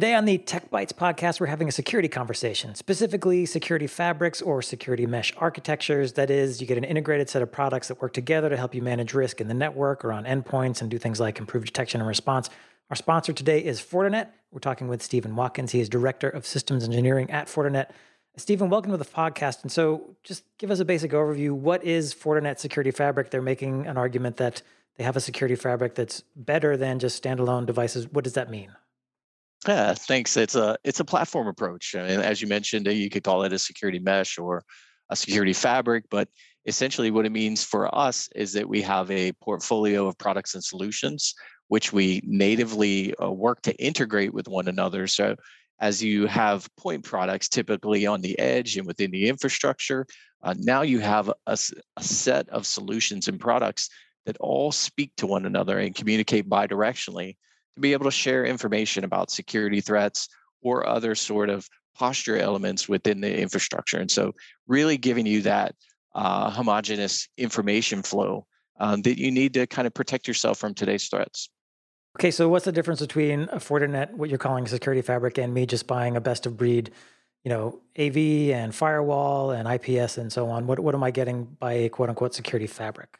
Today on the Tech Bytes podcast, we're having a security conversation, specifically security fabrics or security mesh architectures. That is, you get an integrated set of products that work together to help you manage risk in the network or on endpoints and do things like improve detection and response. Our sponsor today is Fortinet. We're talking with Stephen Watkins. He is Director of Systems Engineering at Fortinet. Stephen, welcome to the podcast. And so, just give us a basic overview. What is Fortinet Security Fabric? They're making an argument that they have a security fabric that's better than just standalone devices. What does that mean? Yeah, thanks. It's a it's a platform approach, and as you mentioned, you could call it a security mesh or a security fabric. But essentially, what it means for us is that we have a portfolio of products and solutions which we natively uh, work to integrate with one another. So, as you have point products typically on the edge and within the infrastructure, uh, now you have a, a set of solutions and products that all speak to one another and communicate bidirectionally to be able to share information about security threats or other sort of posture elements within the infrastructure. And so, really giving you that uh, homogeneous information flow um, that you need to kind of protect yourself from today's threats. Okay, so what's the difference between a Fortinet, what you're calling security fabric, and me just buying a best of breed, you know, AV and firewall and IPS and so on? What what am I getting by a quote unquote security fabric?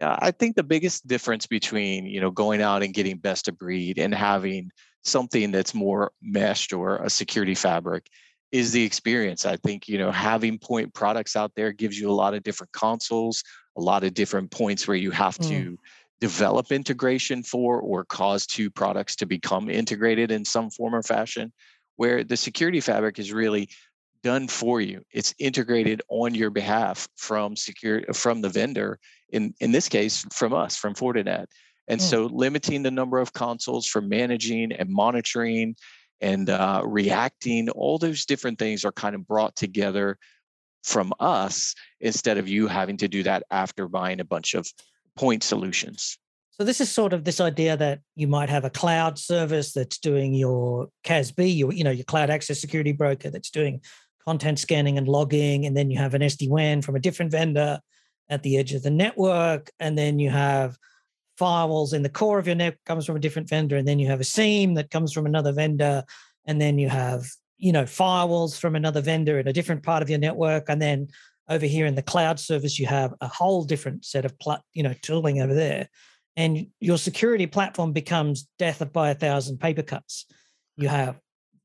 I think the biggest difference between you know going out and getting best of breed and having something that's more meshed or a security fabric is the experience. I think you know having point products out there gives you a lot of different consoles, a lot of different points where you have mm. to develop integration for or cause two products to become integrated in some form or fashion. Where the security fabric is really done for you. It's integrated on your behalf from secure from the vendor. In in this case, from us, from Fortinet. And mm. so, limiting the number of consoles for managing and monitoring and uh, reacting, all those different things are kind of brought together from us instead of you having to do that after buying a bunch of point solutions. So this is sort of this idea that you might have a cloud service that's doing your CASB, your you know your cloud access security broker that's doing content scanning and logging, and then you have an SD-WAN from a different vendor at the edge of the network, and then you have firewalls in the core of your network comes from a different vendor, and then you have a SIEM that comes from another vendor, and then you have you know firewalls from another vendor in a different part of your network, and then over here in the cloud service you have a whole different set of pl- you know tooling over there, and your security platform becomes death by a thousand paper cuts. You have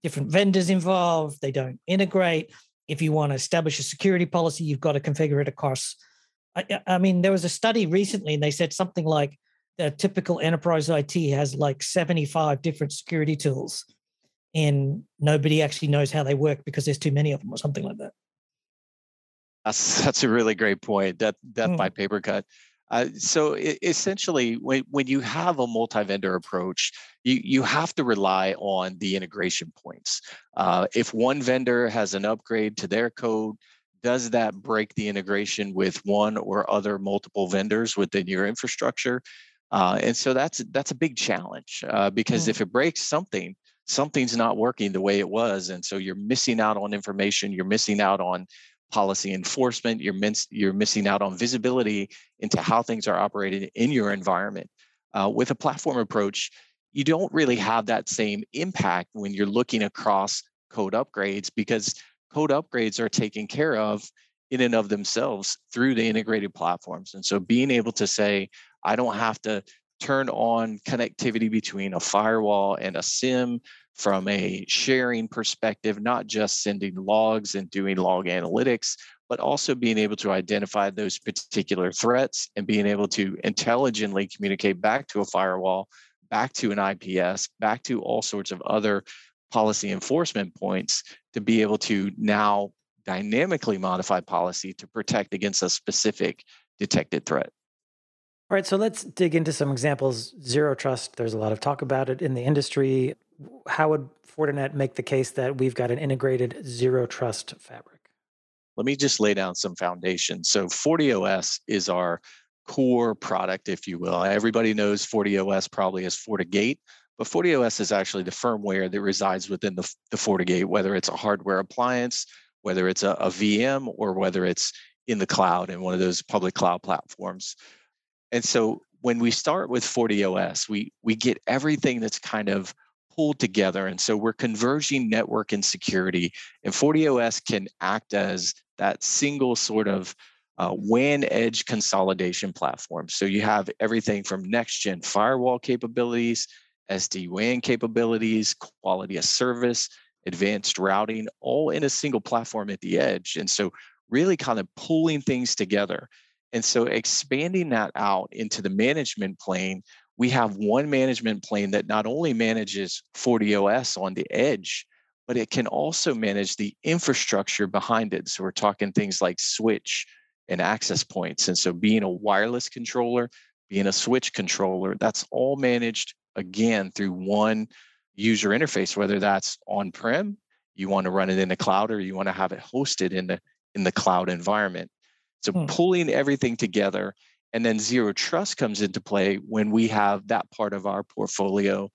different vendors involved. They don't integrate. If you want to establish a security policy, you've got to configure it across. I, I mean, there was a study recently, and they said something like the typical enterprise IT has like 75 different security tools, and nobody actually knows how they work because there's too many of them, or something like that. That's that's a really great point. Death death mm. by paper cut. Uh, so it, essentially, when, when you have a multi-vendor approach, you, you have to rely on the integration points. Uh, if one vendor has an upgrade to their code, does that break the integration with one or other multiple vendors within your infrastructure? Uh, and so that's that's a big challenge uh, because mm if it breaks something, something's not working the way it was, and so you're missing out on information. You're missing out on policy enforcement. You're, min- you're missing out on visibility into how things are operated in your environment. Uh, with a platform approach, you don't really have that same impact when you're looking across code upgrades because code upgrades are taken care of in and of themselves through the integrated platforms. And so being able to say, I don't have to turn on connectivity between a firewall and a SIEM from a sharing perspective, not just sending logs and doing log analytics, but also being able to identify those particular threats and being able to intelligently communicate back to a firewall, back to an IPS, back to all sorts of other policy enforcement points to be able to now dynamically modify policy to protect against a specific detected threat. All right, so let's dig into some examples. Zero trust, there's a lot of talk about it in the industry how would Fortinet make the case that we've got an integrated zero trust fabric? Let me just lay down some foundation. So FortiOS is our core product, if you will. Everybody knows FortiOS probably as FortiGate, but FortiOS is actually the firmware that resides within the, the FortiGate, whether it's a hardware appliance, whether it's a, a VM, or whether it's in the cloud in one of those public cloud platforms. And so when we start with FortiOS, we we get everything that's kind of pulled together. And so we're converging network and security, and FortiOS can act as that single sort of uh, WAN edge consolidation platform. So you have everything from next gen firewall capabilities, SD WAN capabilities, quality of service, advanced routing, all in a single platform at the edge. And so really kind of pulling things together. And so expanding that out into the management plane, we have one management plane that not only manages FortiOS on the edge, but it can also manage the infrastructure behind it. So we're talking things like switch and access points. And so being a wireless controller, being a switch controller, that's all managed again through one user interface, whether that's on-prem, you want to run it in the cloud, or you want to have it hosted in the in the cloud environment. So hmm. pulling everything together, and then zero trust comes into play when we have that part of our portfolio,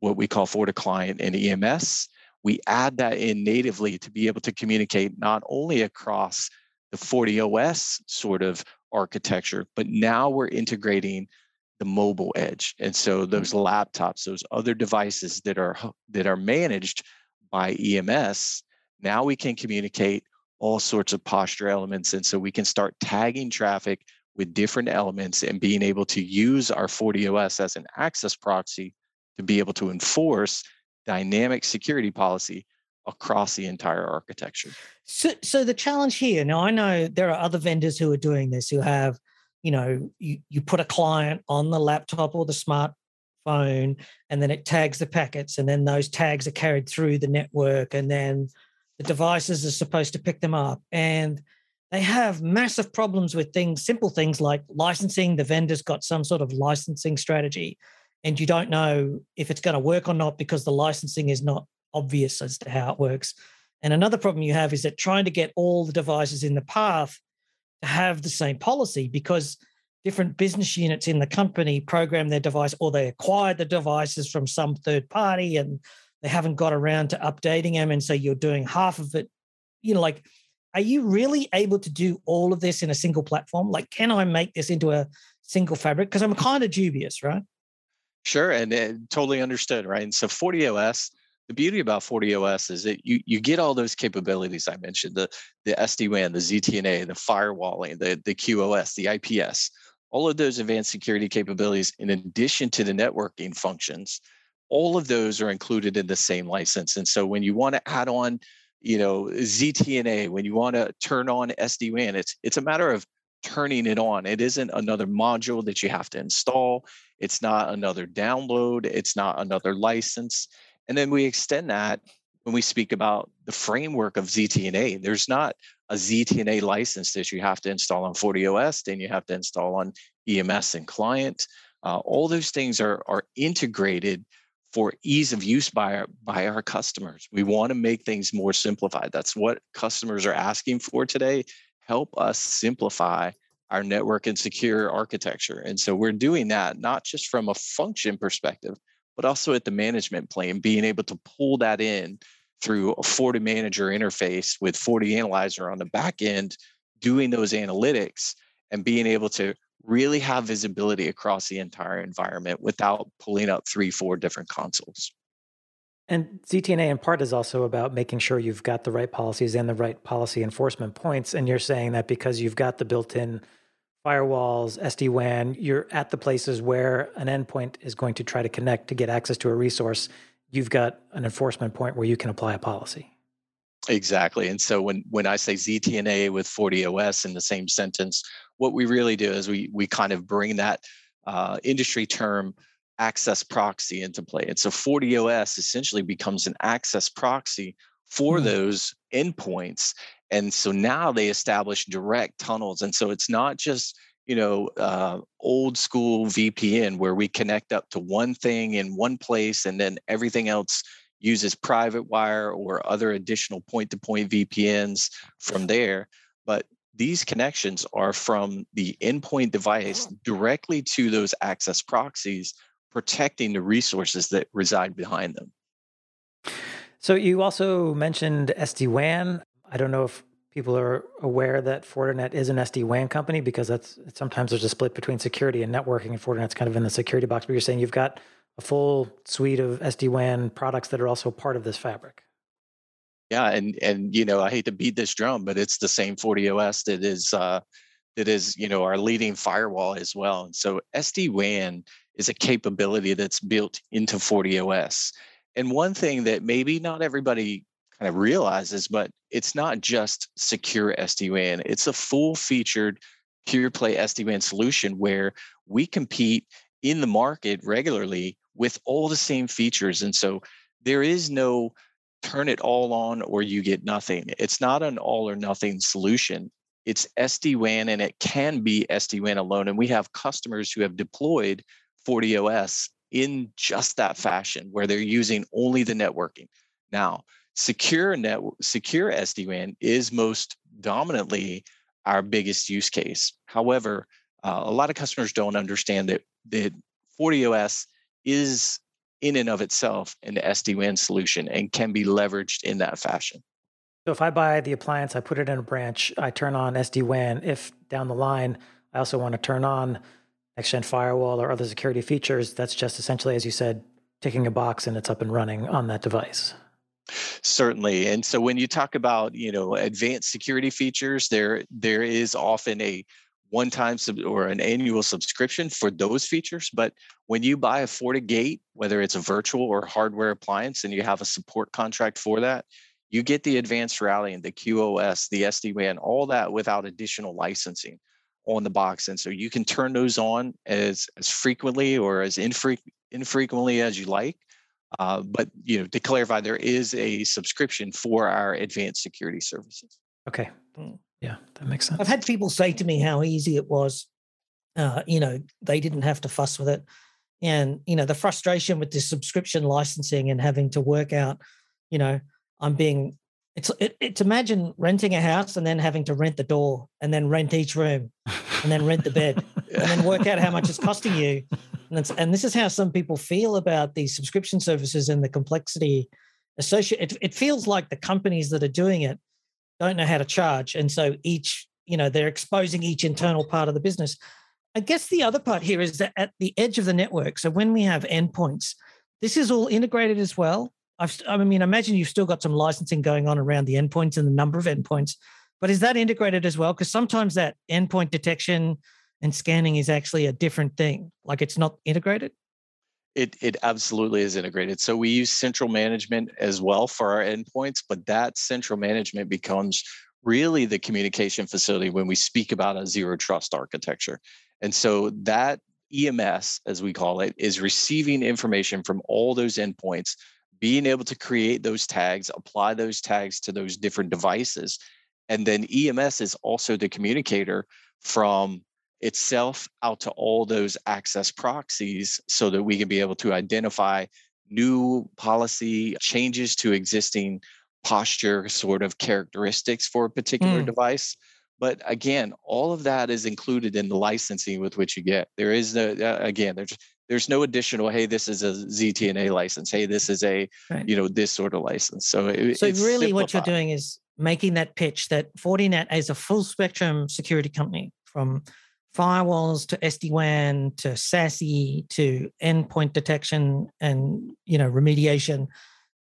what we call FortiClient and EMS. We add that in natively to be able to communicate not only across the FortiOS sort of architecture, but now we're integrating the mobile edge. And so mm-hmm. those laptops, those other devices that are that are managed by EMS, now we can communicate all sorts of posture elements. And so we can start tagging traffic with different elements and being able to use our FortiOS as an access proxy to be able to enforce dynamic security policy across the entire architecture. So, so the challenge here now, I know there are other vendors who are doing this who have, you know, you, you put a client on the laptop or the smartphone, and then it tags the packets, and then those tags are carried through the network, and then the devices are supposed to pick them up. And they have massive problems with things, simple things like licensing. The vendor's got some sort of licensing strategy, and you don't know if it's going to work or not because the licensing is not obvious as to how it works. And another problem you have is that trying to get all the devices in the path to have the same policy because different business units in the company program their device or they acquired the devices from some third party and they haven't got around to updating them. And so you're doing half of it. You know, like, are you really able to do all of this in a single platform? Like, can I make this into a single fabric? Because I'm kind of dubious, right? Sure, and totally understood, right? And so FortiOS, the beauty about FortiOS is that you you get all those capabilities I mentioned the the SD-WAN, the ZTNA, the firewalling, the the QoS, the IPS, all of those advanced security capabilities in addition to the networking functions. All of those are included in the same license. And so when you want to add on, you know, ZTNA, when you want to turn on SD-WAN, it's it's a matter of turning it on. It isn't another module that you have to install. It's not another download. It's not another license. And then we extend that when we speak about the framework of ZTNA. There's not a ZTNA license that you have to install on FortiOS, then you have to install on EMS and client. Uh, all those things are, are integrated for ease of use by our, by our customers. We want to make things more simplified. That's what customers are asking for today. Help us simplify our network and secure architecture. And so we're doing that not just from a function perspective, but also at the management plane, being able to pull that in through a FortiManager interface with FortiAnalyzer on the back end, doing those analytics and being able to really have visibility across the entire environment without pulling up three, four different consoles. And ZTNA in part is also about making sure you've got the right policies and the right policy enforcement points. And you're saying that because you've got the built in firewalls, SD WAN, you're at the places where an endpoint is going to try to connect to get access to a resource. You've got an enforcement point where you can apply a policy. Exactly. And so when when I say ZTNA with FortiOS in the same sentence, what we really do is we we kind of bring that uh, industry term access proxy into play. And so FortiOS essentially becomes an access proxy for mm-hmm. those endpoints and so now they establish direct tunnels and so it's not just you know uh, old school vpn where we connect up to one thing in one place and then everything else uses private wire or other additional point to point vpns from there but these connections are from the endpoint device oh. directly to those access proxies protecting the resources that reside behind them so you also mentioned SD WAN. I don't know if people are aware that Fortinet is an SD WAN company because that's sometimes there's a split between security and networking, and Fortinet's kind of in the security box. But you're saying you've got a full suite of SD WAN products that are also part of this fabric. Yeah, and and you know I hate to beat this drum, but it's the same FortiOS that is uh, that is you know our leading firewall as well. And so SD WAN is a capability that's built into FortiOS. And one thing that maybe not everybody kind of realizes, but it's not just secure SD WAN. It's a full featured pure play SD WAN solution where we compete in the market regularly with all the same features. And so there is no turn it all on or you get nothing. It's not an all or nothing solution. It's SD WAN and it can be SD WAN alone. And we have customers who have deployed FortiOS in just that fashion where they're using only the networking. Now, secure net secure SD-WAN is most dominantly our biggest use case. However, uh, a lot of customers don't understand that that FortiOS is in and of itself an SD-WAN solution and can be leveraged in that fashion. So if I buy the appliance, I put it in a branch, I turn on SD-WAN. If down the line I also want to turn on next-gen firewall or other security features, that's just essentially, as you said, ticking a box and it's up and running on that device. Certainly. And so when you talk about, you know, advanced security features, there there is often a one-time sub or an annual subscription for those features. But when you buy a FortiGate, whether it's a virtual or hardware appliance, and you have a support contract for that, you get the advanced routing, the QoS, the SD-WAN, all that without additional licensing on the box. And so you can turn those on as, as frequently or as infre- infrequently as you like. Uh, but you know, to clarify, there is a subscription for our advanced security services. Okay. Yeah, that makes sense. I've had people say to me how easy it was. Uh, you know, they didn't have to fuss with it. And, you know, the frustration with this subscription licensing and having to work out, you know, I'm being it's it, it's imagine renting a house and then having to rent the door and then rent each room and then rent the bed and then work out how much it's costing you and, and this is how some people feel about these subscription services and the complexity associated. It, it feels like the companies that are doing it don't know how to charge. And so each, you know, they're exposing each internal part of the business. I guess the other part here is that at the edge of the network, so when we have endpoints, this is all integrated as well. I've, I mean, imagine you've still got some licensing going on around the endpoints and the number of endpoints, but is that integrated as well? Because sometimes that endpoint detection and scanning is actually a different thing like it's not integrated it, it absolutely is integrated. So we use central management as well for our endpoints, but that central management becomes really the communication facility when we speak about a zero trust architecture. And so that EMS, as we call it, is receiving information from all those endpoints, being able to create those tags, apply those tags to those different devices. And then EMS is also the communicator from itself out to all those access proxies so that we can be able to identify new policy changes to existing posture sort of characteristics for a particular mm. device. But again all of that is included in the licensing with which you get. There is no uh, again there's there's no additional hey this is a ztna license. Hey this is a right. you know this sort of license. So it, so really what you're doing is making that pitch that fortinet is a full spectrum security company from firewalls to SD-WAN to SASE to endpoint detection and you know remediation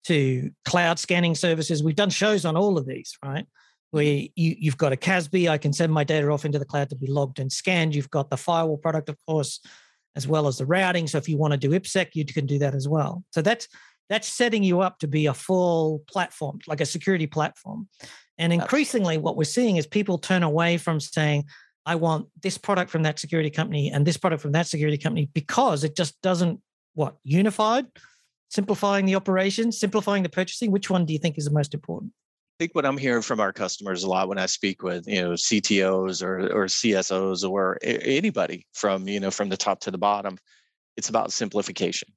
to cloud scanning services. We've done shows on all of these, right? Hmm. Where you, you've got a CASB, I can send my data off into the cloud to be logged and scanned. You've got the firewall product, of course, as well as the routing. So if you want to do IPSec, you can do that as well. So that's that's setting you up to be a full platform, like a security platform. And increasingly, what we're seeing is people turn away from saying, I want this product from that security company and this product from that security company because it just doesn't what unified, simplifying the operations, simplifying the purchasing. Which one do you think is the most important? I think what I'm hearing from our customers a lot when I speak with you know CTOs or or CSOs or anybody from you know from the top to the bottom, it's about simplification.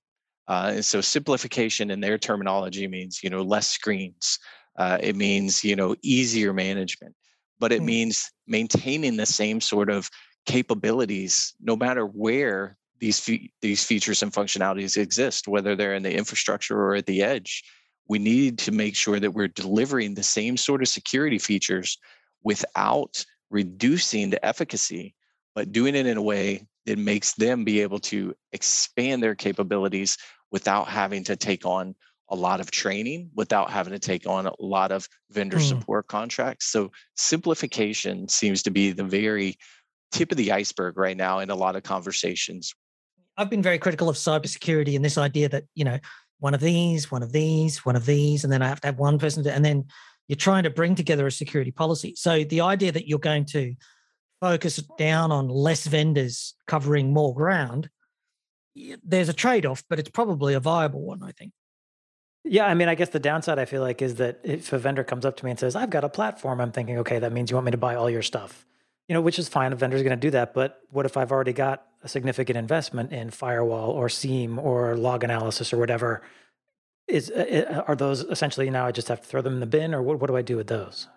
Uh, and so simplification in their terminology means you know less screens. Uh, it means you know easier management but it mm. means maintaining the same sort of capabilities no matter where these fe- these features and functionalities exist whether they're in the infrastructure or at the edge we need to make sure that we're delivering the same sort of security features without reducing the efficacy but doing it in a way that makes them be able to expand their capabilities without having to take on a lot of training without having to take on a lot of vendor mm. support contracts. So simplification seems to be the very tip of the iceberg right now in a lot of conversations. I've been very critical of cybersecurity and this idea that, you know, one of these, one of these, one of these, and then I have to have one person to, and then you're trying to bring together a security policy. So the idea that you're going to focus down on less vendors covering more ground, there's a trade off, but it's probably a viable one, I think. Yeah, I mean, I guess the downside I feel like is that if a vendor comes up to me and says, "I've got a platform," I'm thinking, okay, that means you want me to buy all your stuff, you know, which is fine. A vendor's going to do that, but what if I've already got a significant investment in firewall or SIEM or log analysis or whatever? Is uh, uh, are those essentially now I just have to throw them in the bin, or what? What do I do with those?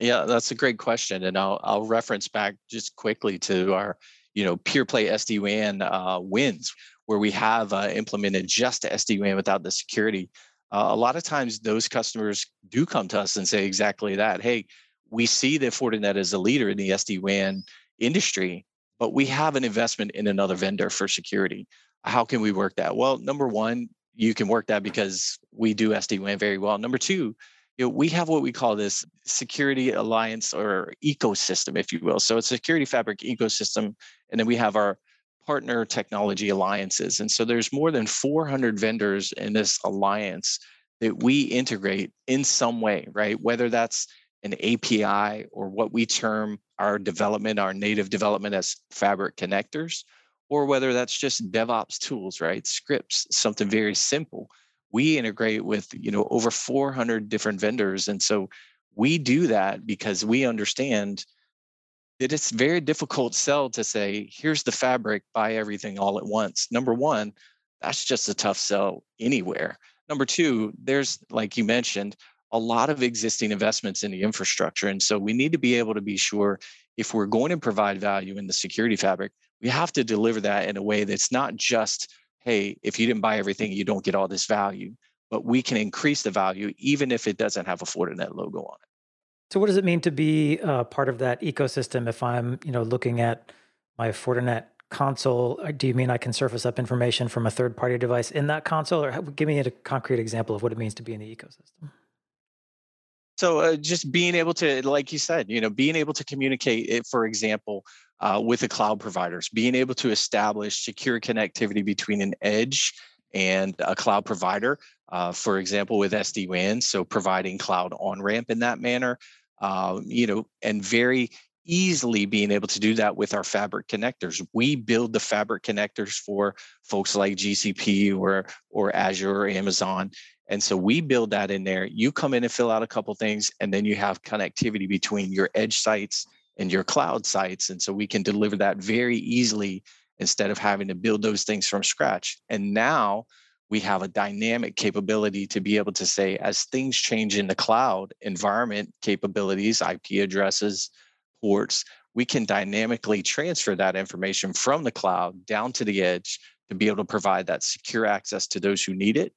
Yeah, that's a great question, and I'll I'll reference back just quickly to our you know pure play SD WAN uh, wins where we have uh, implemented just SD WAN without the security uh, a lot of times those customers do come to us and say exactly that. Hey, we see that Fortinet is a leader in the SD-WAN industry, but we have an investment in another vendor for security. How can we work that? Well, number one, you can work that because we do SD-WAN very well. Number two, you know, we have what we call this security alliance or ecosystem, if you will. So it's a security fabric ecosystem, and then we have our partner technology alliances. And so there's more than 400 vendors in this alliance that we integrate in some way, right? Whether that's an API or what we term our development, our native development as fabric connectors, or whether that's just DevOps tools, right? Scripts, something very simple. We integrate with, you know, over 400 different vendors. And so we do that because we understand that it's very difficult sell to say, here's the fabric, buy everything all at once. Number one, that's just a tough sell anywhere. Number two, there's, like you mentioned, a lot of existing investments in the infrastructure. And so we need to be able to be sure if we're going to provide value in the security fabric, we have to deliver that in a way that's not just, hey, if you didn't buy everything, you don't get all this value, but we can increase the value even if it doesn't have a Fortinet logo on it. So, what does it mean to be uh, part of that ecosystem? If I'm, you know, looking at my Fortinet console, uh, do you mean I can surface up information from a third-party device in that console, or give me a concrete example of what it means to be in the ecosystem? So, uh, just being able to, like you said, you know, being able to communicate, it, for example, uh, with the cloud providers, being able to establish secure connectivity between an edge and a cloud provider, uh, for example, with SD WAN, so providing cloud on ramp in that manner, uh, you know, and very easily being able to do that with our fabric connectors. We build the fabric connectors for folks like GCP or or Azure or Amazon. And so we build that in there. You come in and fill out a couple things, and then you have connectivity between your edge sites and your cloud sites. And so we can deliver that very easily instead of having to build those things from scratch. And now we have a dynamic capability to be able to say, as things change in the cloud environment capabilities, IP addresses, ports, we can dynamically transfer that information from the cloud down to the edge to be able to provide that secure access to those who need it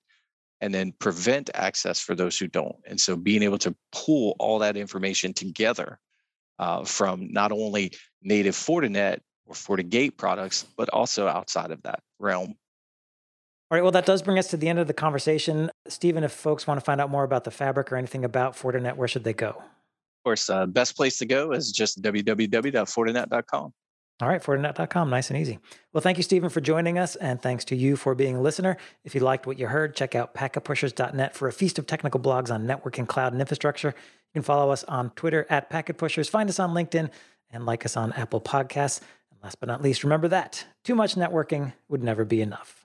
and then prevent access for those who don't. And so being able to pull all that information together uh, from not only native Fortinet or FortiGate products, but also outside of that realm. All right, well, that does bring us to the end of the conversation. Stephen, if folks want to find out more about the fabric or anything about Fortinet, where should they go? Of course, uh, best place to go is just www.fortinet.com. All right, Fortinet.com, nice and easy. Well, thank you, Stephen, for joining us, and thanks to you for being a listener. If you liked what you heard, check out packetpushers.net for a feast of technical blogs on networking, cloud, and infrastructure. You can follow us on Twitter at packetpushers, find us on LinkedIn, and like us on Apple Podcasts. And last but not least, remember that too much networking would never be enough.